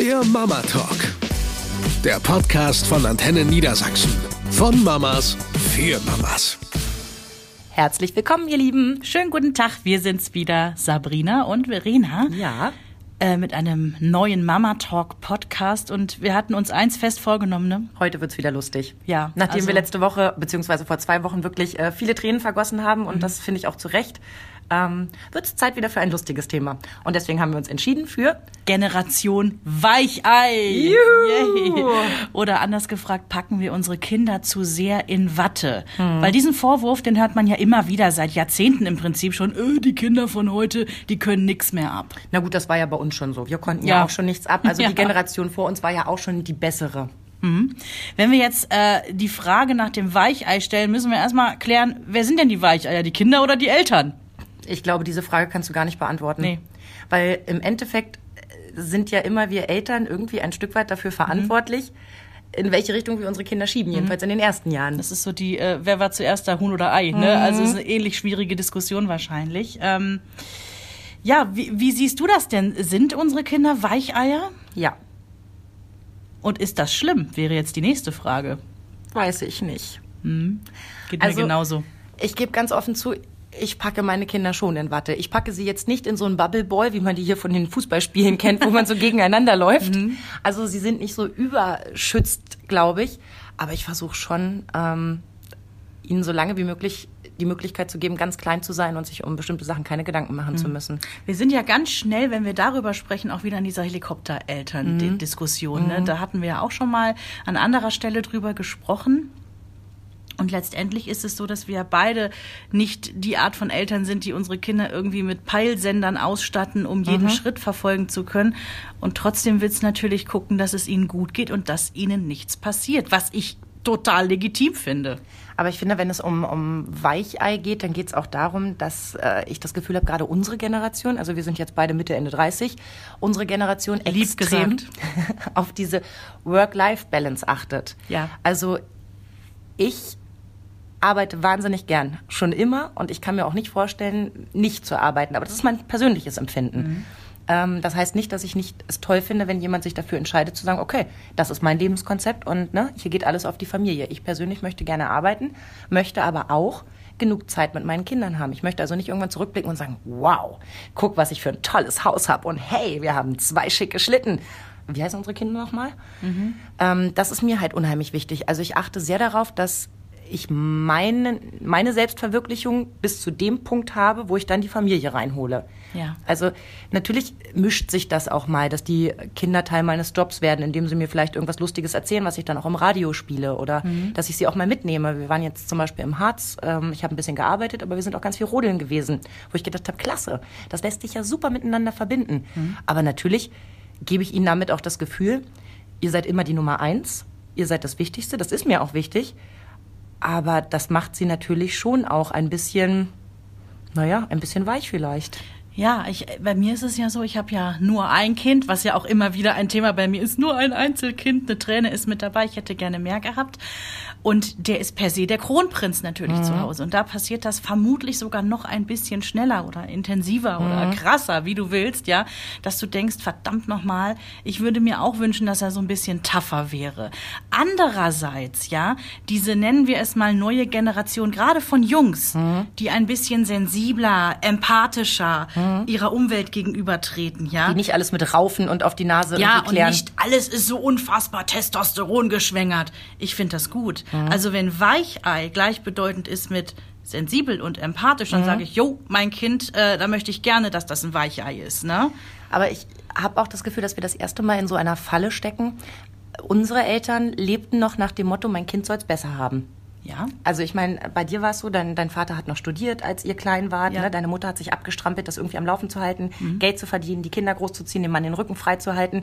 Der Mama Talk. Der Podcast von Antenne Niedersachsen. Von Mamas für Mamas. Herzlich willkommen, ihr Lieben. Schönen guten Tag, wir sind's wieder, Sabrina und Verena. Ja. Äh, mit einem neuen Mama Talk Podcast und wir hatten uns eins fest vorgenommen, ne? Heute wird's wieder lustig. Ja, Nachdem also- wir letzte Woche, beziehungsweise vor zwei Wochen wirklich äh, viele Tränen vergossen haben Mhm. und das finde ich auch zu Recht, ähm, wird's Zeit wieder für ein lustiges Thema. Und deswegen haben wir uns entschieden für Generation Weichei. Juhu. Yay. Oder anders gefragt, packen wir unsere Kinder zu sehr in Watte? Hm. Weil diesen Vorwurf, den hört man ja immer wieder seit Jahrzehnten im Prinzip schon, äh, die Kinder von heute, die können nix mehr ab. Na gut, das war ja bei uns schon so. Wir konnten ja, Ja. auch schon nichts ab. Also Ja. die Generation vor uns war ja auch schon die bessere. Wenn wir jetzt äh, die Frage nach dem Weichei stellen, müssen wir erstmal klären, wer sind denn die Weicheier, die Kinder oder die Eltern? Ich glaube, diese Frage kannst du gar nicht beantworten. Nee. Weil im Endeffekt äh, sind ja immer wir Eltern irgendwie ein Stück weit dafür verantwortlich, in welche Richtung wir unsere Kinder schieben, jedenfalls in den ersten Jahren. Das ist so die, äh, wer war zuerst da, Huhn oder Ei? Ne? Also es ist eine ähnlich schwierige Diskussion wahrscheinlich. Ähm, ja, wie, wie siehst du das denn? Sind unsere Kinder Weicheier? Ja, Und ist das schlimm? Wäre jetzt die nächste Frage. weiß ich nicht. Geht Also- mir genauso. Ich gebe ganz offen zu, ich packe meine Kinder schon in Watte. Ich packe sie jetzt nicht in so einen Bubble Boy, wie man die hier von den Fußballspielen kennt, wo man so gegeneinander läuft. Also sie sind nicht so überschützt, glaube ich. Aber ich versuche schon, ähm, ihnen so lange wie möglich die Möglichkeit zu geben, ganz klein zu sein und sich um bestimmte Sachen keine Gedanken machen zu müssen. Wir sind ja ganz schnell, wenn wir darüber sprechen, auch wieder in dieser Helikoptereltern-Diskussion. Ne? Da hatten wir ja auch schon mal an anderer Stelle drüber gesprochen. Und letztendlich ist es so, dass wir beide nicht die Art von Eltern sind, die unsere Kinder irgendwie mit Peilsendern ausstatten, um jeden Schritt verfolgen zu können. Und trotzdem will es natürlich gucken, dass es ihnen gut geht und dass ihnen nichts passiert, was ich total legitim finde. Aber ich finde, wenn es um, um Weichei geht, dann geht es auch darum, dass äh, ich das Gefühl habe, gerade unsere Generation, also wir sind jetzt beide Mitte, Ende 30, unsere Generation Lieb extrem gesagt. auf diese Work-Life-Balance achtet. Ja. Also ich arbeite wahnsinnig gern, schon immer, und ich kann mir auch nicht vorstellen, nicht zu arbeiten. Aber das ist mein persönliches Empfinden. Ähm, das heißt nicht, dass ich nicht es toll finde, wenn jemand sich dafür entscheidet zu sagen, okay, das ist mein Lebenskonzept und ne, hier geht alles auf die Familie. Ich persönlich möchte gerne arbeiten, möchte aber auch genug Zeit mit meinen Kindern haben. Ich möchte also nicht irgendwann zurückblicken und sagen, wow, guck, was ich für ein tolles Haus habe und hey, wir haben zwei schicke Schlitten. Wie heißen unsere Kinder nochmal? Ähm, das ist mir halt unheimlich wichtig. Also ich achte sehr darauf, dass ich meine, meine Selbstverwirklichung bis zu dem Punkt habe, wo ich dann die Familie reinhole. Ja. Also natürlich mischt sich das auch mal, dass die Kinder Teil meines Jobs werden, indem sie mir vielleicht irgendwas Lustiges erzählen, was ich dann auch im Radio spiele oder dass ich sie auch mal mitnehme. Wir waren jetzt zum Beispiel im Harz, ähm, ich habe ein bisschen gearbeitet, aber wir sind auch ganz viel rodeln gewesen, wo ich gedacht habe, klasse, das lässt sich ja super miteinander verbinden. Aber natürlich gebe ich ihnen damit auch das Gefühl, ihr seid immer die Nummer eins, ihr seid das Wichtigste, das ist mir auch wichtig, aber das macht sie natürlich schon auch ein bisschen, naja, ein bisschen weich vielleicht. Ja, ich, bei mir ist es ja so, ich habe ja nur ein Kind, was ja auch immer wieder ein Thema bei mir ist. Nur ein Einzelkind, eine Träne ist mit dabei. Ich hätte gerne mehr gehabt. Und der ist per se der Kronprinz natürlich zu Hause. Und da passiert das vermutlich sogar noch ein bisschen schneller oder intensiver oder krasser, wie du willst, ja. Dass du denkst, verdammt nochmal, ich würde mir auch wünschen, dass er so ein bisschen tougher wäre. Andererseits, ja, diese nennen wir es mal neue Generation, gerade von Jungs, die ein bisschen sensibler, empathischer ihrer Umwelt gegenübertreten, ja. Die nicht alles mit Raufen und auf die Nase Ja, und klären. nicht alles ist so unfassbar Testosteron geschwängert. Ich finde das gut. Mhm. Also wenn Weichei gleichbedeutend ist mit sensibel und empathisch, Mhm. dann sage ich, jo, mein Kind, äh, da möchte ich gerne, dass das ein Weichei ist, ne? Aber ich habe auch das Gefühl, dass wir das erste Mal in so einer Falle stecken. Unsere Eltern lebten noch nach dem Motto, mein Kind soll es besser haben. Ja. Also ich meine, bei dir war es so, dein, dein Vater hat noch studiert, als ihr klein wart. Ja. Ne? Deine Mutter hat sich abgestrampelt, das irgendwie am Laufen zu halten, Geld zu verdienen, die Kinder großzuziehen, dem Mann den Rücken frei zu halten.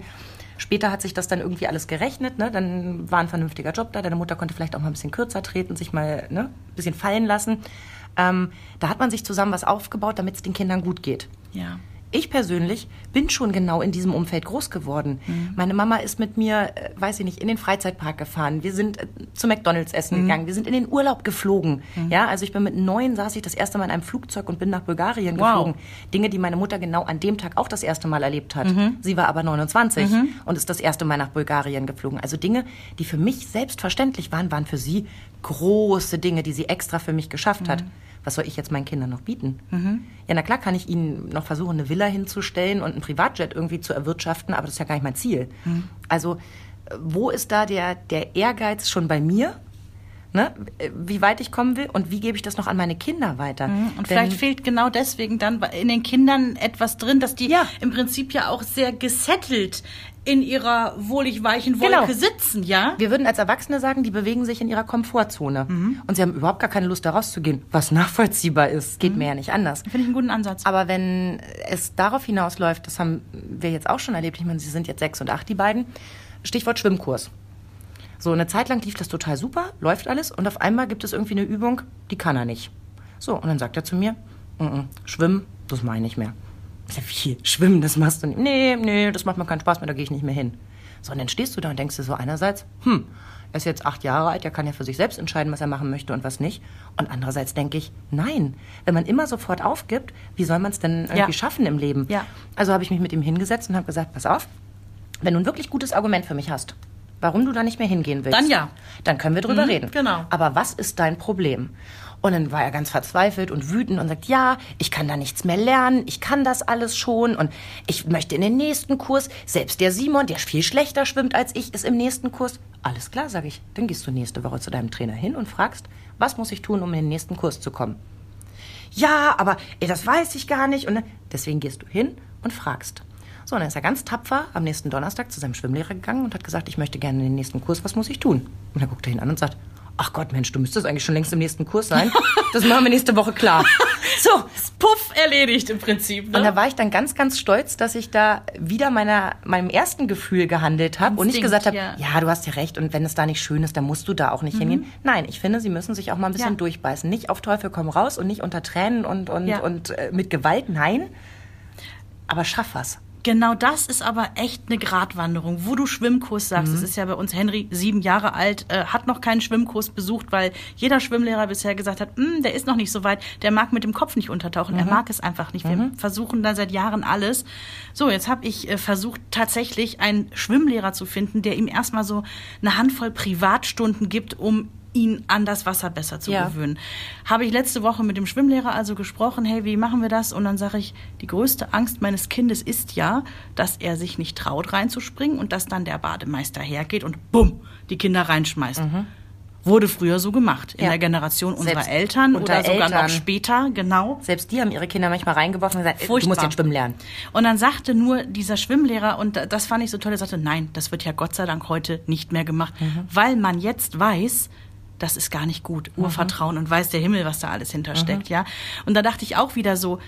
Später hat sich das dann irgendwie alles gerechnet. Ne? Dann war ein vernünftiger Job da. Deine Mutter konnte vielleicht auch mal ein bisschen kürzer treten, sich mal ne? ein bisschen fallen lassen. Ähm, da hat man sich zusammen was aufgebaut, damit es den Kindern gut geht. Ja. Ich persönlich bin schon genau in diesem Umfeld groß geworden. Mhm. Meine Mama ist mit mir, äh, weiß ich nicht, in den Freizeitpark gefahren. Wir sind äh, zu McDonalds essen mhm. gegangen. Wir sind in den Urlaub geflogen. Mhm. Ja, also ich bin mit neun saß ich das erste Mal in einem Flugzeug und bin nach Bulgarien wow. geflogen. Dinge, die meine Mutter genau an dem Tag auch das erste Mal erlebt hat. Mhm. Sie war aber 29 mhm. und ist das erste Mal nach Bulgarien geflogen. Also Dinge, die für mich selbstverständlich waren, waren für sie große Dinge, die sie extra für mich geschafft hat. Was soll ich jetzt meinen Kindern noch bieten? Mhm. Ja, na klar kann ich ihnen noch versuchen, eine Villa hinzustellen und ein Privatjet irgendwie zu erwirtschaften, aber das ist ja gar nicht mein Ziel. Mhm. Also wo ist da der, der Ehrgeiz schon bei mir? Ne? wie weit ich kommen will und wie gebe ich das noch an meine Kinder weiter. Mhm. Und Denn vielleicht fehlt genau deswegen dann in den Kindern etwas drin, dass die ja. im Prinzip ja auch sehr gesettelt in ihrer wohlig weichen Wolke genau. sitzen, ja? Wir würden als Erwachsene sagen, die bewegen sich in ihrer Komfortzone. Mhm. Und sie haben überhaupt gar keine Lust, da rauszugehen, was nachvollziehbar ist. Geht mhm. mir ja nicht anders. Finde ich einen guten Ansatz. Aber wenn es darauf hinausläuft, das haben wir jetzt auch schon erlebt, ich meine, sie sind jetzt sechs und acht, die beiden, Stichwort Schwimmkurs. So, eine Zeit lang lief das total super, läuft alles und auf einmal gibt es irgendwie eine Übung, die kann er nicht. So, und dann sagt er zu mir, N -n, schwimmen, das meine ich nicht mehr. Wie, schwimmen, das machst du nicht. Nee, nee, das macht mir keinen Spaß mehr, da gehe ich nicht mehr hin. So, und dann stehst du da und denkst dir so einerseits, hm, er ist jetzt acht Jahre alt, er kann ja für sich selbst entscheiden, was er machen möchte und was nicht. Und andererseits denke ich, nein, wenn man immer sofort aufgibt, wie soll man es denn irgendwie ja. schaffen im Leben? Ja. Also habe ich mich mit ihm hingesetzt und habe gesagt, pass auf, wenn du ein wirklich gutes Argument für mich hast, warum du da nicht mehr hingehen willst, dann ja, dann können wir drüber mhm, reden. Genau. Aber was ist dein Problem? Und dann war er ganz verzweifelt und wütend und sagt, ja, ich kann da nichts mehr lernen, ich kann das alles schon und ich möchte in den nächsten Kurs. Selbst der Simon, der viel schlechter schwimmt als ich, ist im nächsten Kurs. Alles klar, sage ich. Dann gehst du nächste Woche zu deinem Trainer hin und fragst, was muss ich tun, um in den nächsten Kurs zu kommen? Ja, aber ey, das weiß ich gar nicht. Und deswegen gehst du hin und fragst. So, und dann ist er ganz tapfer am nächsten Donnerstag zu seinem Schwimmlehrer gegangen und hat gesagt, ich möchte gerne in den nächsten Kurs, was muss ich tun? Und er guckt er ihn an und sagt, ach Gott, Mensch, du müsstest eigentlich schon längst im nächsten Kurs sein. Das machen wir nächste Woche klar. So, puff, erledigt im Prinzip. Ne? Und da war ich dann ganz, ganz stolz, dass ich da wieder meiner, meinem ersten Gefühl gehandelt habe und nicht gesagt habe, ja. ja. du hast ja recht und wenn es da nicht schön ist, dann musst du da auch nicht mhm. hingehen. Nein, ich finde, sie müssen sich auch mal ein bisschen ja. durchbeißen. Nicht auf Teufel komm raus und nicht unter Tränen und, und, ja. und äh, mit Gewalt, nein. Aber schaff was. Genau das ist aber echt eine Gratwanderung, wo du Schwimmkurs sagst. Mhm. Das ist ja bei uns Henry, sieben Jahre alt, äh, hat noch keinen Schwimmkurs besucht, weil jeder Schwimmlehrer bisher gesagt hat, hm, der ist noch nicht so weit, der mag mit dem Kopf nicht untertauchen, mhm. er mag es einfach nicht. Wir mhm. versuchen da seit Jahren alles. So, jetzt habe ich äh, versucht, tatsächlich einen Schwimmlehrer zu finden, der ihm erstmal so eine Handvoll Privatstunden gibt, um ihn an das Wasser besser zu ja. gewöhnen. Habe ich letzte Woche mit dem Schwimmlehrer also gesprochen, hey, wie machen wir das? Und dann sage ich, die größte Angst meines Kindes ist ja, dass er sich nicht traut reinzuspringen und dass dann der Bademeister hergeht und bumm, die Kinder reinschmeißt. Mhm. Wurde früher so gemacht, in ja. der Generation unserer Selbst Eltern oder sogar Eltern. noch später, genau. Selbst die haben ihre Kinder manchmal reingeworfen und gesagt, Furchtbar. du musst jetzt schwimmen lernen. Und dann sagte nur dieser Schwimmlehrer, und das fand ich so toll, er sagte, nein, das wird ja Gott sei Dank heute nicht mehr gemacht, mhm. weil man jetzt weiß, das ist gar nicht gut. Mhm. Urvertrauen und weiß der Himmel, was da alles hintersteckt, mhm. ja. Und da dachte ich auch wieder so,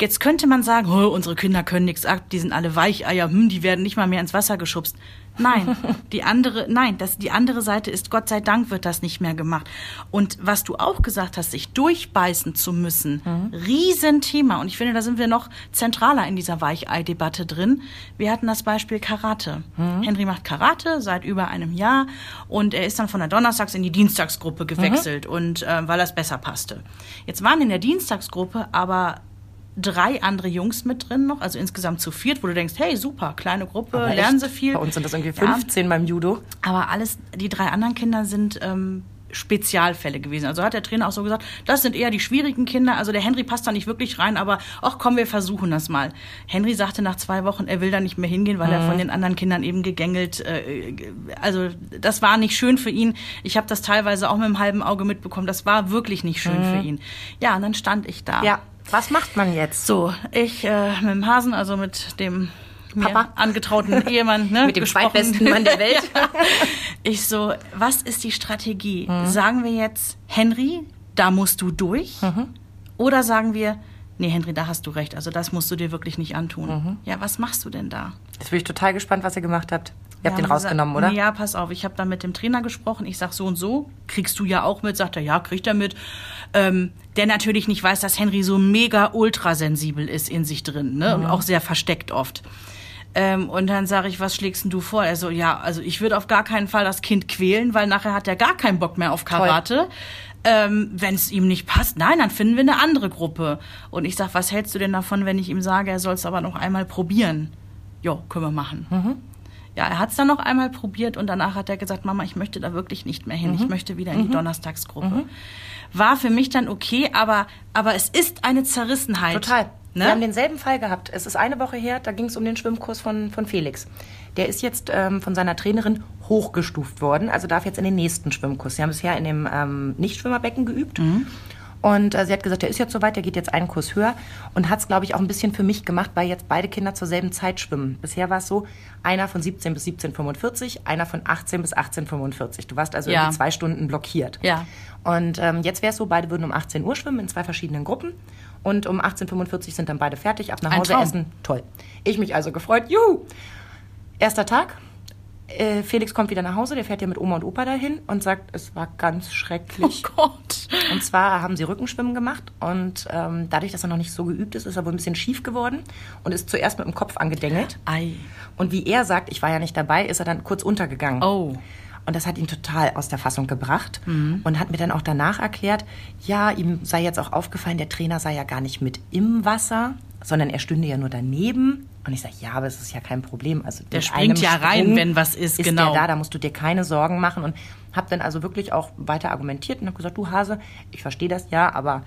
jetzt könnte man sagen, oh, unsere Kinder können nichts ab, die sind alle Weicheier, hm, die werden nicht mal mehr ins Wasser geschubst. Nein, die andere, nein, das, die andere Seite ist, Gott sei Dank wird das nicht mehr gemacht. Und was du auch gesagt hast, sich durchbeißen zu müssen, mhm. Riesenthema. Und ich finde, da sind wir noch zentraler in dieser Weichei-Debatte drin. Wir hatten das Beispiel Karate. Mhm. Henry macht Karate seit über einem Jahr und er ist dann von der Donnerstags- in die Dienstagsgruppe gewechselt mhm. und äh, weil das besser passte. Jetzt waren in der Dienstagsgruppe aber drei andere Jungs mit drin noch, also insgesamt zu viert, wo du denkst, hey, super, kleine Gruppe, Aber lernen sie viel. Bei uns sind das irgendwie 15 ja. beim Judo. Aber alles, die drei anderen Kinder sind ähm, Spezialfälle gewesen. Also hat der Trainer auch so gesagt, das sind eher die schwierigen Kinder. Also der Henry passt da nicht wirklich rein, aber ach komm, wir versuchen das mal. Henry sagte nach zwei Wochen, er will da nicht mehr hingehen, weil mhm. er von den anderen Kindern eben gegängelt. Äh, also das war nicht schön für ihn. Ich habe das teilweise auch mit einem halben Auge mitbekommen. Das war wirklich nicht schön mhm. für ihn. Ja, und dann stand ich da. Ja. Was macht man jetzt? So, ich äh, mit dem Hasen, also mit dem Papa angetrauten Ehemann, ne, mit dem zweitbesten Mann der Welt. ich so, was ist die Strategie? Mhm. Sagen wir jetzt, Henry, da musst du durch? Mhm. Oder sagen wir, nee, Henry, da hast du recht, also das musst du dir wirklich nicht antun. Mhm. Ja, was machst du denn da? Jetzt bin ich total gespannt, was ihr gemacht habt. Ihr habt Ja, den rausgenommen, gesagt, oder? Ja, pass auf, ich habe da mit dem Trainer gesprochen. Ich sag so und so, kriegst du ja auch mit, sagt er, ja, kriegt er mit. Ähm, der natürlich nicht weiß, dass Henry so mega ultrasensibel ist in sich drin, ne? Mhm. Und auch sehr versteckt oft. Ähm, und dann sage ich, was schlägst denn du vor? Er so, ja, also ich würde auf gar keinen Fall das Kind quälen, weil nachher hat er gar keinen Bock mehr auf Karate. Ähm, wenn es ihm nicht passt, nein, dann finden wir eine andere Gruppe. Und ich sag, was hältst du denn davon, wenn ich ihm sage, er soll es aber noch einmal probieren? Jo, können wir machen. Ja, er hat es dann noch einmal probiert und danach hat er gesagt, Mama, ich möchte da wirklich nicht mehr hin. Mhm. Ich möchte wieder in die Donnerstagsgruppe. War für mich dann okay, aber, aber es ist eine Zerrissenheit. Total. Ne? Wir haben denselben Fall gehabt. Es ist eine Woche her, da ging es um den Schwimmkurs von, von Felix. Der ist jetzt ähm, von seiner Trainerin hochgestuft worden, also darf jetzt in den nächsten Schwimmkurs. Sie haben bisher in dem ähm, Nichtschwimmerbecken geübt. Und äh, sie hat gesagt, der ist jetzt soweit, der geht jetzt einen Kurs höher und hat es, glaube ich, auch ein bisschen für mich gemacht, weil jetzt beide Kinder zur selben Zeit schwimmen. Bisher war es so, einer von 17 bis 17,45, einer von 18 bis 18,45. Du warst also Ja. irgendwie zwei Stunden blockiert. Ja. Und ähm, jetzt wäre es so, beide würden um 18 Uhr schwimmen in zwei verschiedenen Gruppen. Und um 18.45 Uhr sind dann beide fertig, ab nach Hause essen. Toll. Ich mich also gefreut. Juhu! Erster Tag. Äh, Felix kommt wieder nach Hause, der fährt ja mit Oma und Opa dahin und sagt, es war ganz schrecklich. Oh Gott. Und zwar haben sie Rückenschwimmen gemacht und ähm, dadurch, dass er noch nicht so geübt ist, ist er wohl ein bisschen schief geworden und ist zuerst mit dem Kopf angedengelt. Ei. Und wie er sagt, ich war ja nicht dabei, ist er dann kurz untergegangen. Oh. Und das hat ihn total aus der Fassung gebracht und hat mir dann auch danach erklärt, ja, ihm sei jetzt auch aufgefallen, der Trainer sei ja gar nicht mit im Wasser, sondern er stünde ja nur daneben. Und ich sage, ja, aber es ist ja kein Problem. Also Der springt ja rein, Sprung wenn was ist, ist genau. Der da, da musst du dir keine Sorgen machen. Und habe dann also wirklich auch weiter argumentiert und habe gesagt, du Hase, ich verstehe das ja, aber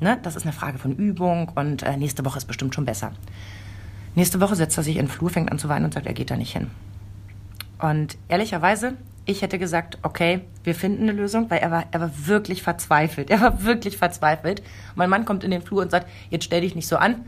ne, das ist eine Frage von Übung und äh, nächste Woche ist bestimmt schon besser. Nächste Woche setzt er sich in den Flur, fängt an zu weinen und sagt, er geht da nicht hin. Und ehrlicherweise, ich hätte gesagt, okay, wir finden eine Lösung, weil er war, er war wirklich verzweifelt. Er war wirklich verzweifelt. Mein Mann kommt in den Flur und sagt, jetzt stell dich nicht so an.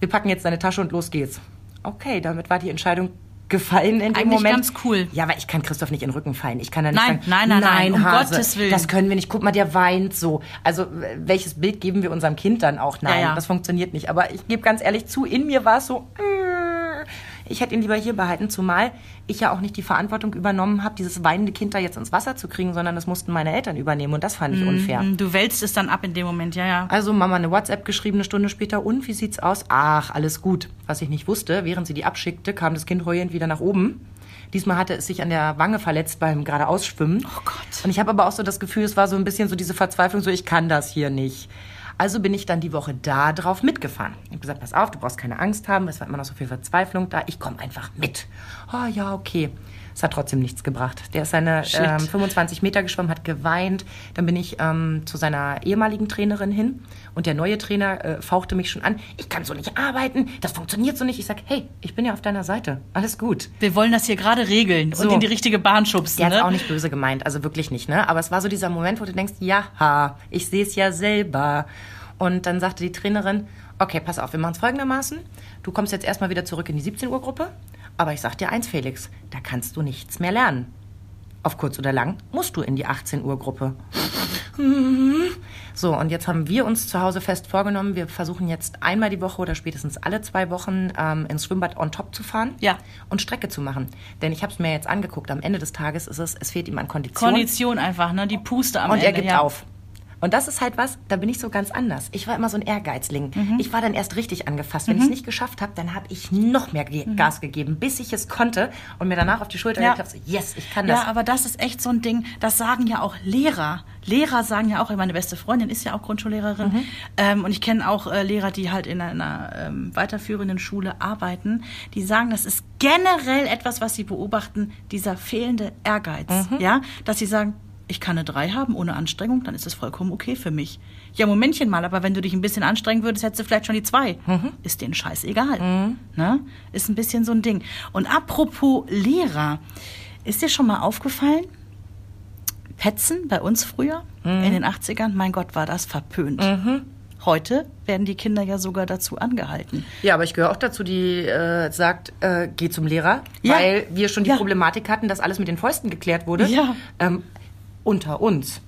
Wir packen jetzt deine Tasche und los geht's. Okay, damit war die Entscheidung gefallen in dem Eigentlich Moment. ganz cool. Ja, aber ich kann Christoph nicht in den Rücken fallen. Ich kann ja nicht Nein, sagen, nein, nein, nein, um Hase, Gottes Willen. Das können wir nicht. Guck mal, der weint so. Also, welches Bild geben wir unserem Kind dann auch? Nein, Ja, ja. das funktioniert nicht. Aber ich gebe ganz ehrlich zu, in mir war es so, äh, ich hätte ihn lieber hier behalten, zumal ich ja auch nicht die Verantwortung übernommen habe, dieses weinende Kind da jetzt ins Wasser zu kriegen, sondern das mussten meine Eltern übernehmen und das fand ich unfair. Du wälzt es dann ab in dem Moment, ja, ja. Also Mama eine WhatsApp geschrieben, eine Stunde später, und wie sieht's aus? Ach, alles gut. Was ich nicht wusste, während sie die abschickte, kam das Kind heulend wieder nach oben. Diesmal hatte es sich an der Wange verletzt beim geradeausschwimmen. Oh Gott. Und ich habe aber auch so das Gefühl, es war so ein bisschen so diese Verzweiflung, so ich kann das hier nicht. Also bin ich dann die Woche da drauf mitgefahren. Ich habe gesagt, pass auf, du brauchst keine Angst haben, es war immer noch so viel Verzweiflung da. Ich komme einfach mit. Oh ja, okay. Es hat trotzdem nichts gebracht. Der ist seine ähm, 25 Meter geschwommen, hat geweint. Dann bin ich ähm, zu seiner ehemaligen Trainerin hin und der neue Trainer äh, fauchte mich schon an. Ich kann so nicht arbeiten, das funktioniert so nicht. Ich sag, hey, ich bin ja auf deiner Seite. Alles gut. Wir wollen das hier gerade regeln So. und in die richtige Bahn schubsen. Der ne? auch nicht böse gemeint, also wirklich nicht, ne? Aber es war so dieser Moment, wo du denkst, ja, ich sehe es ja selber. Und dann sagte die Trainerin, okay, pass auf, wir machen es folgendermaßen. Du kommst jetzt erstmal wieder zurück in die 17 Uhr Gruppe. Aber ich sag dir eins, Felix, da kannst du nichts mehr lernen. Auf kurz oder lang musst du in die 18 Uhr Gruppe. So, und jetzt haben wir uns zu Hause fest vorgenommen, wir versuchen jetzt einmal die Woche oder spätestens alle zwei Wochen ähm, ins Schwimmbad on top zu fahren Ja. und Strecke zu machen. Denn ich habe es mir jetzt angeguckt, am Ende des Tages ist es, es fehlt ihm an Kondition Kondition einfach, ne? Die Puste am und Ende. er gibt ja. auf. Und das ist halt was, da bin ich so ganz anders. Ich war immer so ein Ehrgeizling. Mhm. Ich war dann erst richtig angefasst. Wenn ich es nicht geschafft habe, dann habe ich noch mehr ge Gas gegeben, bis ich es konnte und mir danach auf die Schulter Mhm. Ja. geklappt, so, yes, ich kann das. Ja, aber das ist echt so ein Ding, das sagen ja auch Lehrer. Lehrer sagen ja auch, meine beste Freundin ist ja auch Grundschullehrerin Mhm. ähm, und ich kenne auch äh, Lehrer, die halt in einer ähm, weiterführenden Schule arbeiten, die sagen, das ist generell etwas, was sie beobachten, dieser fehlende Ehrgeiz. Mhm. Ja, dass sie sagen, ich kann eine 3 haben ohne Anstrengung, dann ist das vollkommen okay für mich. Ja, Momentchen mal, aber wenn du dich ein bisschen anstrengen würdest, hättest du vielleicht schon die 2. Mhm. Ist denen scheißegal. Ne? Ist ein bisschen so ein Ding. Und apropos Lehrer, ist dir schon mal aufgefallen, Petzen bei uns früher Mhm. in den 80ern, mein Gott, war das verpönt. Heute werden die Kinder ja sogar dazu angehalten. Ja, aber ich gehöre auch dazu, die äh, sagt, äh, geh zum Lehrer, Ja. weil wir schon die Ja. Problematik hatten, dass alles mit den Fäusten geklärt wurde. Ja. Ähm, unter uns.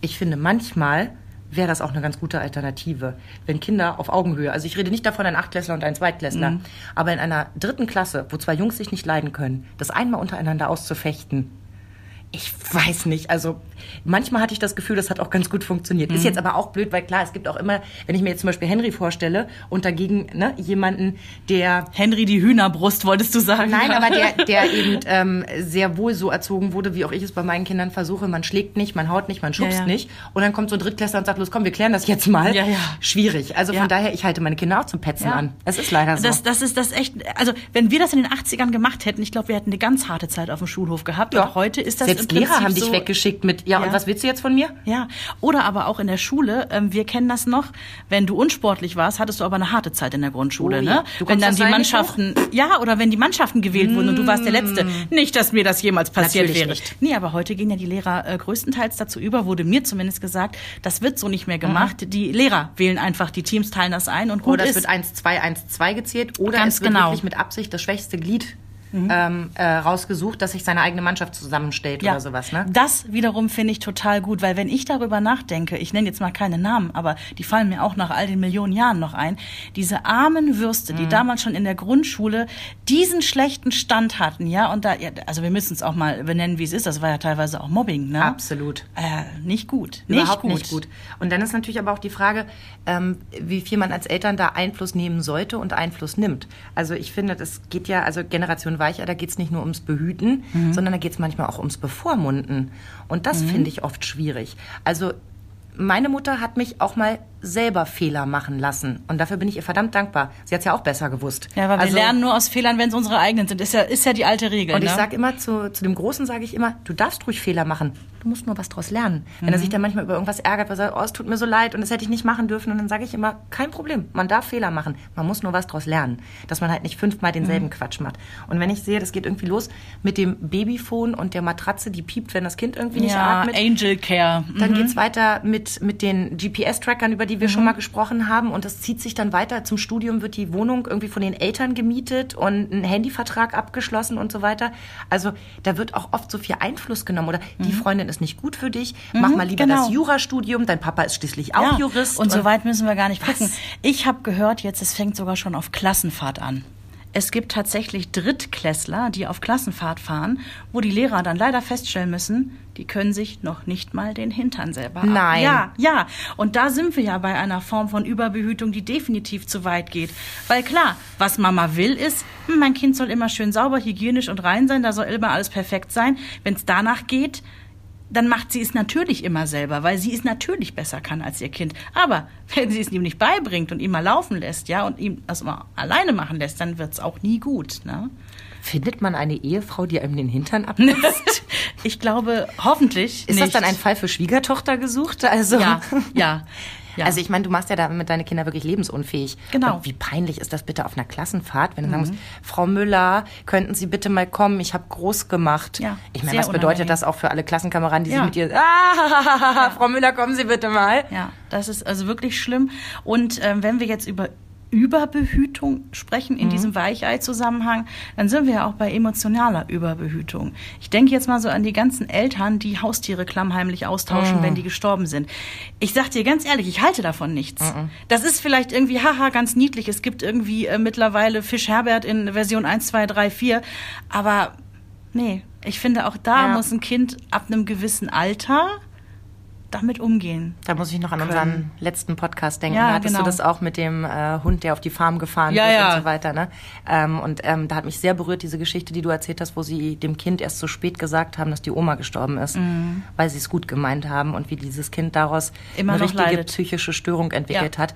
Ich finde manchmal wäre das auch eine ganz gute Alternative. Wenn Kinder auf Augenhöhe, also ich rede nicht davon ein Achtklässler und ein Zweitklässler, aber in einer dritten Klasse, wo zwei Jungs sich nicht leiden können, das einmal untereinander auszufechten, ich weiß nicht. Also manchmal hatte ich das Gefühl, das hat auch ganz gut funktioniert. Ist jetzt aber auch blöd, weil klar, es gibt auch immer, wenn ich mir jetzt zum Beispiel Henry vorstelle und dagegen ne, jemanden, der Henry die Hühnerbrust, wolltest du sagen? Nein, aber der, der eben ähm, sehr wohl so erzogen wurde, wie auch ich es bei meinen Kindern versuche. Man schlägt nicht, man haut nicht, man schubst Ja, ja. nicht. Und dann kommt so ein Drittklässler und sagt, los komm, wir klären das jetzt mal. Ja, ja. Schwierig. Also von daher, ich halte meine Kinder auch zum Petzen an. Es ist leider so. Das, das ist das echt, also wenn wir das in den 80ern gemacht hätten, ich glaube, wir hätten eine ganz harte Zeit auf dem Schulhof gehabt. Ja. Und heute ist das Selbst Lehrer haben dich so, weggeschickt mit, ja, und was willst du jetzt von mir? Ja, oder aber auch in der Schule, ähm, wir kennen das noch, wenn du unsportlich warst, hattest du aber eine harte Zeit in der Grundschule, Oh ja. ne? Du wenn dann die Mannschaften, ja, oder wenn die Mannschaften gewählt wurden und du warst der Letzte. Nicht, dass mir das jemals passiert Natürlich wäre. nicht. Nee, aber heute gehen ja die Lehrer äh, größtenteils dazu über, wurde mir zumindest gesagt, das wird so nicht mehr gemacht. Die Lehrer wählen einfach die Teams, teilen das ein und gut Oder es ist. wird 1-2, 1-2 gezählt oder Ganz es wird genau. wirklich mit Absicht das schwächste Glied ähm, äh, rausgesucht, dass sich seine eigene Mannschaft zusammenstellt oder sowas. Ne? Das wiederum finde ich total gut, weil wenn ich darüber nachdenke, ich nenne jetzt mal keine Namen, aber die fallen mir auch nach all den Millionen Jahren noch ein, diese armen Würste, Mhm. die damals schon in der Grundschule diesen schlechten Stand hatten, ja, und da, ja, also wir müssen es auch mal benennen, wie es ist, das war ja teilweise auch Mobbing, ne? Absolut. Äh, nicht gut. Überhaupt nicht gut. Und dann ist natürlich aber auch die Frage, ähm, wie viel man als Eltern da Einfluss nehmen sollte und Einfluss nimmt. Also ich finde, das geht ja, also Generation Weicher, da geht es nicht nur ums Behüten, sondern da geht es manchmal auch ums Bevormunden. Und das finde ich oft schwierig. Also meine Mutter hat mich auch mal selber Fehler machen lassen. Und dafür bin ich ihr verdammt dankbar. Sie hat es ja auch besser gewusst. Ja, aber also, wir lernen nur aus Fehlern, wenn es unsere eigenen sind. Ist ja, ist ja die alte Regel. Und ich ne? sage immer zu, zu dem Großen, sage ich immer, du darfst ruhig Fehler machen. Du musst nur was draus lernen. Wenn er Mhm. sich dann manchmal über irgendwas ärgert, weil er sagt, oh, es tut mir so leid und das hätte ich nicht machen dürfen. Und dann sage ich immer, kein Problem, man darf Fehler machen. Man muss nur was draus lernen. Dass man halt nicht fünfmal denselben Mhm. Quatsch macht. Und wenn ich sehe, das geht irgendwie los mit dem Babyphone und der Matratze, die piept, wenn das Kind irgendwie nicht ja, atmet. Angel Care. Mhm. Dann geht's weiter mit, mit den GPS-Trackern, über die wir Mhm. schon mal gesprochen haben. Und das zieht sich dann weiter. Zum Studium wird die Wohnung irgendwie von den Eltern gemietet und ein Handyvertrag abgeschlossen und so weiter. Also da wird auch oft so viel Einfluss genommen. Oder die Freundin ist nicht gut für dich. Mach mal lieber genau. das Jurastudium. Dein Papa ist schließlich auch ja. Jurist. Und so weit müssen wir gar nicht Was? gucken. Ich habe gehört, jetzt es fängt sogar schon auf Klassenfahrt an. Es gibt tatsächlich Drittklässler, die auf Klassenfahrt fahren, wo die Lehrer dann leider feststellen müssen, die können sich noch nicht mal den Hintern selber ab- Nein. Ja, ja. Und da sind wir ja bei einer Form von Überbehütung, die definitiv zu weit geht. Weil klar, was Mama will, ist, hm, mein Kind soll immer schön sauber, hygienisch und rein sein, da soll immer alles perfekt sein. Wenn es danach geht, dann macht sie es natürlich immer selber, weil sie es natürlich besser kann als ihr Kind. Aber wenn sie es ihm nicht beibringt und ihn mal laufen lässt, ja, und ihm das mal alleine machen lässt, dann wird es auch nie gut, ne? Findet man eine Ehefrau, die einem den Hintern abnimmt? ich glaube, hoffentlich ist nicht. das dann ein Fall für Schwiegertochter gesucht? Also Ja, ja. Ja. Also ich meine, du machst ja damit deine Kinder wirklich lebensunfähig. Genau. Und wie peinlich ist das bitte auf einer Klassenfahrt, wenn du sagen musst, Frau Müller, könnten Sie bitte mal kommen? Ich habe groß gemacht. Ja, ich meine, was bedeutet unangenehm. das auch für alle Klassenkameraden, die Ja. sich mit dir, ah, Frau Müller, kommen Sie bitte mal. Ja, das ist also wirklich schlimm. Und ähm, wenn wir jetzt über Überbehütung sprechen in diesem Weichei-Zusammenhang, dann sind wir ja auch bei emotionaler Überbehütung. Ich denke jetzt mal so an die ganzen Eltern, die Haustiere klammheimlich austauschen, wenn die gestorben sind. Ich sag dir ganz ehrlich, ich halte davon nichts. Das ist vielleicht irgendwie, haha, ganz niedlich. Es gibt irgendwie äh, mittlerweile Fisch Herbert in Version 1, 2, 3, 4. Aber nee, ich finde auch da Ja. muss ein Kind ab einem gewissen Alter damit umgehen. Da muss ich noch an unseren letzten Podcast denken. Ja, da hattest genau. du das auch mit dem äh, Hund, der auf die Farm gefahren Ja, wird ja. und so weiter. Ne? Ähm, und ähm, da hat mich sehr berührt diese Geschichte, die du erzählt hast, wo sie dem Kind erst so spät gesagt haben, dass die Oma gestorben ist, Mhm. weil sie es gut gemeint haben und wie dieses Kind daraus Immer eine richtige leidet. psychische Störung entwickelt Ja. hat.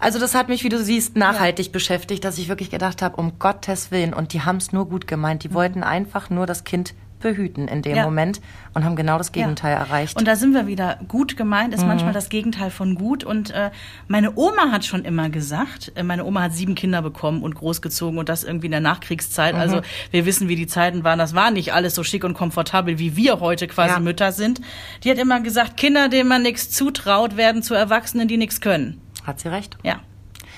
Also das hat mich, wie du siehst, nachhaltig beschäftigt, dass ich wirklich gedacht habe, um Gottes Willen, und die haben es nur gut gemeint. Die wollten einfach nur das Kind behüten in dem Mhm. Ja. Moment und haben genau das Gegenteil Ja. erreicht. Und da sind wir wieder. Gut gemeint Mhm. ist manchmal das Gegenteil von gut. Und äh, meine Oma hat schon immer gesagt, äh, meine Oma hat sieben Kinder bekommen und großgezogen und das irgendwie in der Nachkriegszeit. Mhm. Also wir wissen, wie die Zeiten waren. Das war nicht alles so schick und komfortabel, wie wir heute quasi Ja. Mütter sind. Die hat immer gesagt, Kinder, denen man nichts zutraut, werden zu Erwachsenen, die nichts können. hat sie recht? Ja.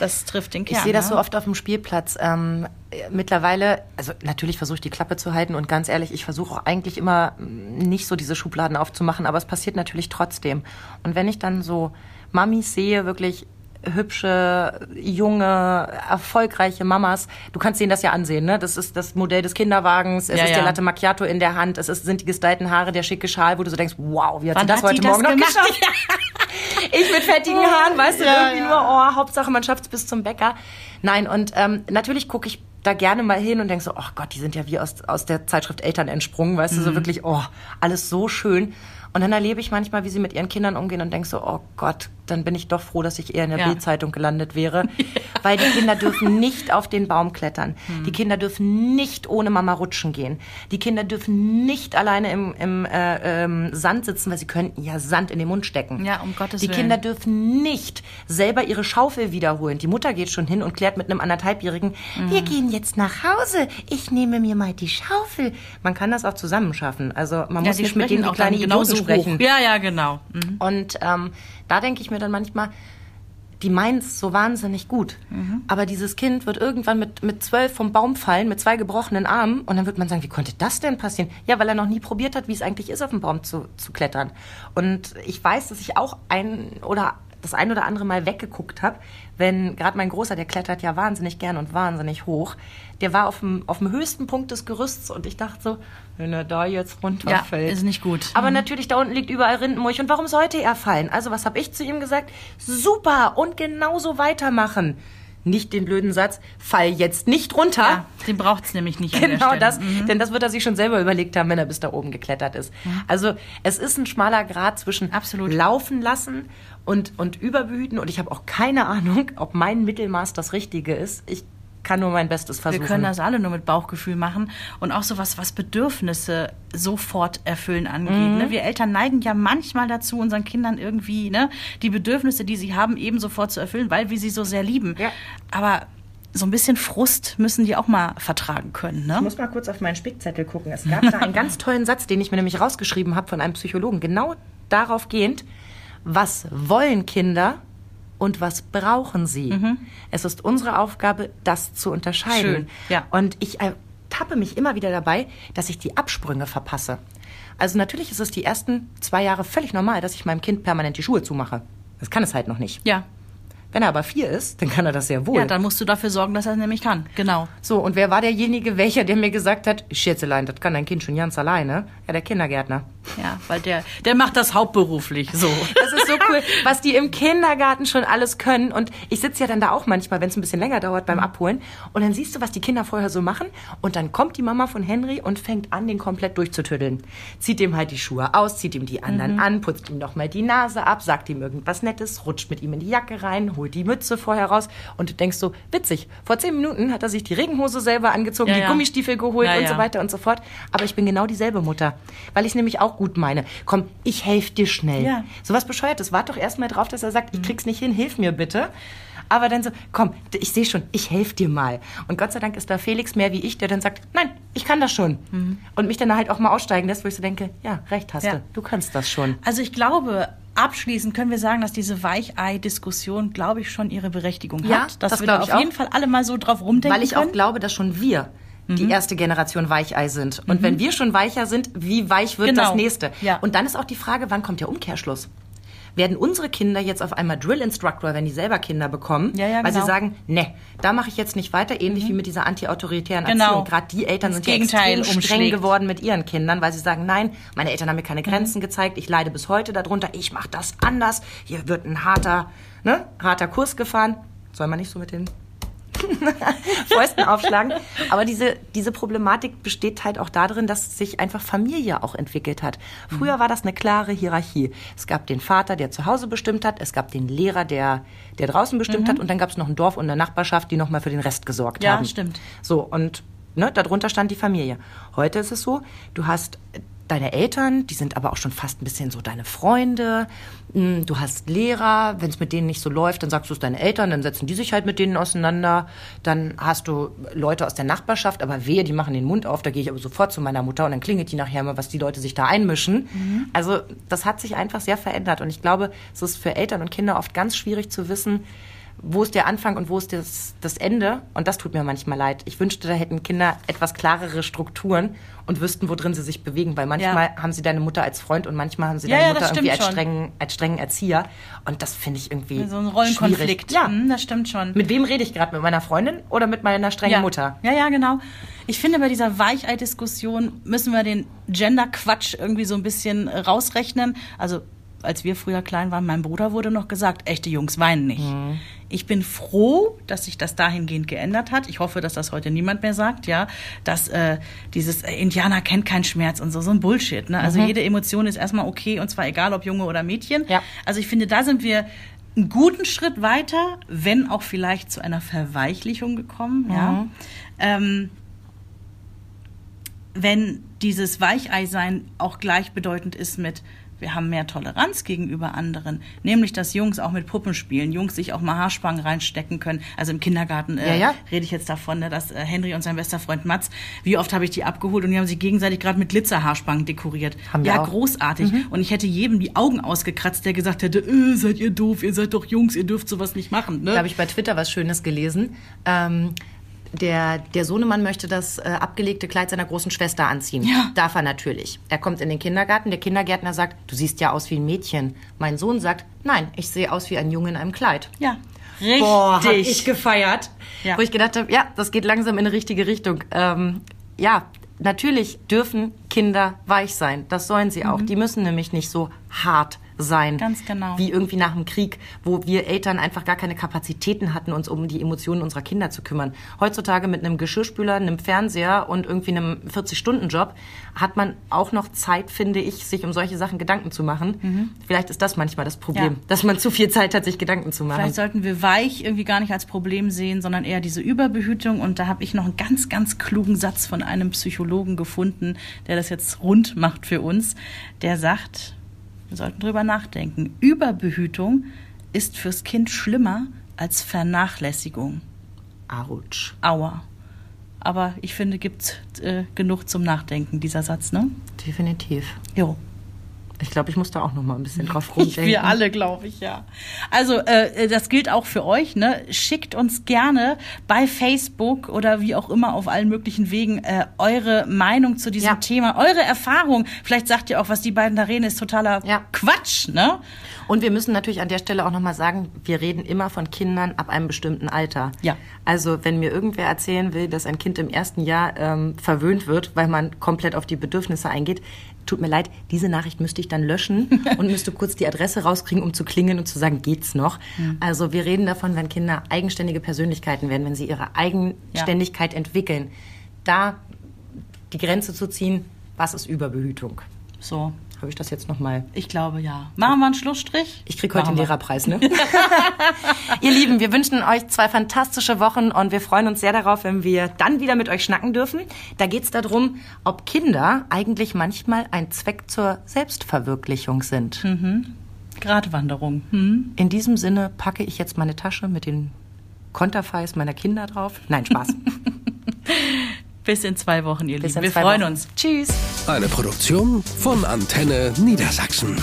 Das trifft den Kern. Ich sehe das ne? so oft auf dem Spielplatz. Ähm, mittlerweile, also natürlich versuche ich die Klappe zu halten und ganz ehrlich, ich versuche auch eigentlich immer mm, nicht so diese Schubladen aufzumachen, aber es passiert natürlich trotzdem. Und wenn ich dann so Mamis sehe, wirklich hübsche, junge, erfolgreiche Mamas. Du kannst denen das ja ansehen, ne? Das ist das Modell des Kinderwagens, es Ja, ist ja. der Latte Macchiato in der Hand, es ist, sind die gestylten Haare, der schicke Schal, wo du so denkst, wow, wie hat Wann sie das hat heute das Morgen noch gemacht? geschafft? Ich mit fettigen Haaren, weißt du, Ja, irgendwie ja. nur, oh, Hauptsache man schafft es bis zum Bäcker. Nein, und ähm, natürlich gucke ich da gerne mal hin und denke so, oh Gott, die sind ja wie aus, aus der Zeitschrift Eltern entsprungen, weißt du, so wirklich, oh, alles so schön. Und dann erlebe ich manchmal, wie sie mit ihren Kindern umgehen und denke so, oh Gott, dann bin ich doch froh, dass ich eher in der Ja. Bildzeitung gelandet wäre. Weil die Kinder dürfen nicht auf den Baum klettern. Hm. Die Kinder dürfen nicht ohne Mama rutschen gehen. Die Kinder dürfen nicht alleine im, im äh, ähm, Sand sitzen, weil sie könnten ja Sand in den Mund stecken. Ja, um Gottes Die Willen. Kinder dürfen nicht selber ihre Schaufel wiederholen. Die Mutter geht schon hin und klärt mit einem anderthalbjährigen, Mhm. wir gehen jetzt nach Hause. Ich nehme mir mal die Schaufel. Man kann das auch zusammen schaffen. Also man Ja, muss die nicht mit denen auch kleine genauso Idioten sprechen. Ja, ja, genau. Mhm. Und ähm, da denke ich mir dann manchmal, die meint's so wahnsinnig gut. Mhm. Aber dieses Kind wird irgendwann mit, mit zwölf vom Baum fallen, mit zwei gebrochenen Armen. Und dann wird man sagen, wie konnte das denn passieren? Ja, weil er noch nie probiert hat, wie es eigentlich ist, auf den Baum zu, zu klettern. Und ich weiß, dass ich auch ein oder das ein oder andere Mal weggeguckt habe, wenn gerade mein Großer, der klettert ja wahnsinnig gern und wahnsinnig hoch, der war auf dem, auf dem höchsten Punkt des Gerüsts und ich dachte so, wenn er da jetzt runterfällt. Ja, ist nicht gut. Aber natürlich, da unten liegt überall Rindenmulch. Und warum sollte er fallen? Also, was habe ich zu ihm gesagt? Super und genauso weitermachen. Nicht den blöden Satz, fall jetzt nicht runter. Ja, den braucht's nämlich nicht Genau Stelle. das, Mhm. denn das wird er sich schon selber überlegt haben, wenn er bis da oben geklettert ist. Also es ist ein schmaler Grad zwischen Absolut. laufen lassen und, und überbehüten und ich habe auch keine Ahnung, ob mein Mittelmaß das Richtige ist. Ich kann nur mein Bestes versuchen. Wir können das alle nur mit Bauchgefühl machen und auch so was, was Bedürfnisse sofort erfüllen angeht. Mhm. Ne? Wir Eltern neigen ja manchmal dazu, unseren Kindern irgendwie ne, die Bedürfnisse, die sie haben, eben sofort zu erfüllen, weil wir sie so sehr lieben. Ja. Aber so ein bisschen Frust müssen die auch mal vertragen können. Ich Ne? muss mal kurz auf meinen Spickzettel gucken. Es gab da einen ganz tollen Satz, den ich mir nämlich rausgeschrieben habe von einem Psychologen, genau darauf gehend, was wollen Kinder und was brauchen sie? Es ist unsere Aufgabe, das zu unterscheiden. Schön, ja. Und ich ertappe mich immer wieder dabei, dass ich die Absprünge verpasse. Also natürlich ist es die ersten zwei Jahre völlig normal, dass ich meinem Kind permanent die Schuhe zumache. Das kann es halt noch nicht. Ja. Wenn er aber vier ist, dann kann er das sehr wohl. ja, dann musst du dafür sorgen, dass er es nämlich kann. Genau. So, und wer war derjenige, welcher, der mir gesagt hat, Schätzelein, das kann dein Kind schon ganz alleine? Ja, der Kindergärtner. Ja, weil der, der macht das hauptberuflich. So. Das ist so cool, was die im Kindergarten schon alles können. Und ich sitze ja dann da auch manchmal, wenn es ein bisschen länger dauert beim Abholen. Und dann siehst du, was die Kinder vorher so machen. Und dann kommt die Mama von Henry und fängt an, den komplett durchzutüddeln. Zieht ihm halt die Schuhe aus, zieht ihm die anderen an, putzt ihm noch mal die Nase ab, sagt ihm irgendwas Nettes, rutscht mit ihm in die Jacke rein, holt die Mütze vorher raus. Und du denkst so, witzig, vor zehn Minuten hat er sich die Regenhose selber angezogen, Ja, die ja. Gummistiefel geholt Ja, und so weiter und so fort. Aber ich bin genau dieselbe Mutter, weil ich nämlich auch gut meine. Komm, ich helfe dir schnell. Ja. Mhm. So was Bescheuertes. Wart doch erstmal drauf, dass er sagt, ich krieg's nicht hin, hilf mir bitte. Aber dann so, komm, ich sehe schon, ich helfe dir mal. Und Gott sei Dank ist da Felix mehr wie ich, der dann sagt, nein, ich kann das schon. Und mich dann halt auch mal aussteigen lässt, wo ich so denke, ja, recht hast Mhm. Ja. du, du kannst das schon. Also ich glaube, abschließend können wir sagen, dass diese Weichei-Diskussion, glaube ich, schon ihre Berechtigung Ja, hat. Dass das wir da auf auch. jeden Fall alle mal so drauf rumdenken Weil ich können. auch glaube, dass schon wir die Mhm. erste Generation Weichei sind. Und wenn wir schon weicher sind, wie weich wird Genau. das nächste? Ja. Und dann ist auch die Frage, wann kommt der Umkehrschluss? Werden unsere Kinder jetzt auf einmal Drill Instructor, wenn die selber Kinder bekommen, Ja, ja, weil genau. sie sagen, ne, da mache ich jetzt nicht weiter, ähnlich wie mit dieser anti-autoritären Genau. Erziehung. Gerade die Eltern Das sind ja Gegenteil extrem streng umschlägt. geworden mit ihren Kindern, weil sie sagen, nein, meine Eltern haben mir keine Grenzen gezeigt, ich leide bis heute darunter, ich mache das anders, hier wird ein harter, ne, harter Kurs gefahren. Soll man nicht so mit den Fäusten aufschlagen. Aber diese, diese Problematik besteht halt auch darin, dass sich einfach Familie auch entwickelt hat. Früher war das eine klare Hierarchie. Es gab den Vater, der zu Hause bestimmt hat, es gab den Lehrer, der, der draußen bestimmt hat, und dann gab es noch ein Dorf und eine Nachbarschaft, die nochmal für den Rest gesorgt Ja, haben. stimmt. So, und ne, darunter stand die Familie. Heute ist es so, du hast deine Eltern, die sind aber auch schon fast ein bisschen so deine Freunde. Mm, Du hast Lehrer, wenn es mit denen nicht so läuft, dann sagst du es deinen Eltern, dann setzen die sich halt mit denen auseinander. Dann hast du Leute aus der Nachbarschaft, aber wehe, die machen den Mund auf, da gehe ich aber sofort zu meiner Mutter und dann klingelt die nachher mal, was die Leute sich da einmischen. Also das hat sich einfach sehr verändert und ich glaube, es ist für Eltern und Kinder oft ganz schwierig zu wissen, wo ist der Anfang und wo ist das, das Ende? Und das tut mir manchmal leid. Ich wünschte, da hätten Kinder etwas klarere Strukturen und wüssten, wo drin sie sich bewegen. Weil manchmal Ja. haben sie deine Mutter als Freund und manchmal haben sie Ja, deine ja, Mutter irgendwie als strengen, als strengen Erzieher. Und das finde ich irgendwie So ein Rollenkonflikt. schwierig. Ja. Hm, das stimmt schon. Mit wem rede ich gerade? Mit meiner Freundin oder mit meiner strengen. Mutter? Ja, ja, genau. Ich finde, bei dieser Weichei-Diskussion müssen wir den Gender-Quatsch irgendwie so ein bisschen rausrechnen. Also, als wir früher klein waren, meinem Bruder wurde noch gesagt, echte Jungs weinen nicht. Ich bin froh, dass sich das dahingehend geändert hat. Ich hoffe, dass das heute niemand mehr sagt, ja, dass äh, dieses äh, Indianer kennt keinen Schmerz und so, so ein Bullshit. Ne? Also jede Emotion ist erstmal okay und zwar egal, ob Junge oder Mädchen. Ja. Also ich finde, da sind wir einen guten Schritt weiter, wenn auch vielleicht zu einer Verweichlichung gekommen. Ja. Ähm, wenn dieses Weichei-Sein auch gleichbedeutend ist mit wir haben mehr Toleranz gegenüber anderen, nämlich dass Jungs auch mit Puppen spielen, Jungs sich auch mal Haarspangen reinstecken können. Also im Kindergarten äh, Ja, ja. rede ich jetzt davon, ne, dass äh, Henry und sein bester Freund Mats, wie oft habe ich die abgeholt und die haben sich gegenseitig gerade mit Glitzerhaarspangen dekoriert. Haben wir ja, auch. großartig. Und ich hätte jedem die Augen ausgekratzt, der gesagt hätte, äh, seid ihr doof, ihr seid doch Jungs, ihr dürft sowas nicht machen. Ne? Da habe ich bei Twitter was Schönes gelesen. Ähm, der, der Sohnemann möchte das äh, abgelegte Kleid seiner großen Schwester anziehen. Ja. Darf er natürlich. Er kommt in den Kindergarten. Der Kindergärtner sagt, du siehst ja aus wie ein Mädchen. Mein Sohn sagt, nein, ich sehe aus wie ein Junge in einem Kleid. ja, richtig. Boah, hab ich gefeiert. Ja. Wo ich gedacht habe, ja, das geht langsam in eine richtige Richtung. Ähm, ja, natürlich dürfen Kinder weich sein. Das sollen sie auch. Die müssen nämlich nicht so hart sein. Mhm. Ganz genau. Wie irgendwie nach dem Krieg, wo wir Eltern einfach gar keine Kapazitäten hatten, uns um die Emotionen unserer Kinder zu kümmern. Heutzutage mit einem Geschirrspüler, einem Fernseher und irgendwie einem 40-Stunden-Job hat man auch noch Zeit, finde ich, sich um solche Sachen Gedanken zu machen. Vielleicht ist das manchmal das Problem, Mhm. Ja. dass man zu viel Zeit hat, sich Gedanken zu machen. Vielleicht sollten wir weich irgendwie gar nicht als Problem sehen, sondern eher diese Überbehütung. Und da habe ich noch einen ganz, ganz klugen Satz von einem Psychologen gefunden, der das jetzt rund macht für uns. Der sagt, wir sollten drüber nachdenken. Überbehütung ist fürs Kind schlimmer als Vernachlässigung. Autsch. Aua. Aber ich finde, gibt äh, genug zum Nachdenken, dieser Satz, ne? Definitiv. Jo. Ich glaube, ich muss da auch noch mal ein bisschen drauf rumdenken. Wir alle, glaube ich, ja. Also äh, das gilt auch für euch. Ne? Schickt uns gerne bei Facebook oder wie auch immer auf allen möglichen Wegen äh, eure Meinung zu diesem Ja. Thema, eure Erfahrung. Vielleicht sagt ihr auch, was die beiden da reden, ist totaler Ja. Quatsch. Ne? Und wir müssen natürlich an der Stelle auch noch mal sagen, wir reden immer von Kindern ab einem bestimmten Alter. Ja. Also wenn mir irgendwer erzählen will, dass ein Kind im ersten Jahr ähm, verwöhnt wird, weil man komplett auf die Bedürfnisse eingeht, tut mir leid, diese Nachricht müsste ich dann löschen und müsste kurz die Adresse rauskriegen, um zu klingeln und zu sagen, geht's noch? Also wir reden davon, wenn Kinder eigenständige Persönlichkeiten werden, wenn sie ihre Eigenständigkeit entwickeln, da die Grenze zu ziehen, was ist Überbehütung? So, Habe ich das jetzt noch mal ich glaube ja. Machen wir einen Schlussstrich? Ich krieg heute Machen den wir. Lehrerpreis, ne? Ihr Lieben, wir wünschen euch zwei fantastische Wochen und wir freuen uns sehr darauf, wenn wir dann wieder mit euch schnacken dürfen. Da geht's darum, ob Kinder eigentlich manchmal ein Zweck zur Selbstverwirklichung sind. Gratwanderung. Hm? In diesem Sinne packe ich jetzt meine Tasche mit den Konterfeis meiner Kinder drauf. Nein, Spaß. Bis in zwei Wochen, ihr Bis Lieben. Wir freuen Wochen. uns. Tschüss. Eine Produktion von Antenne Niedersachsen.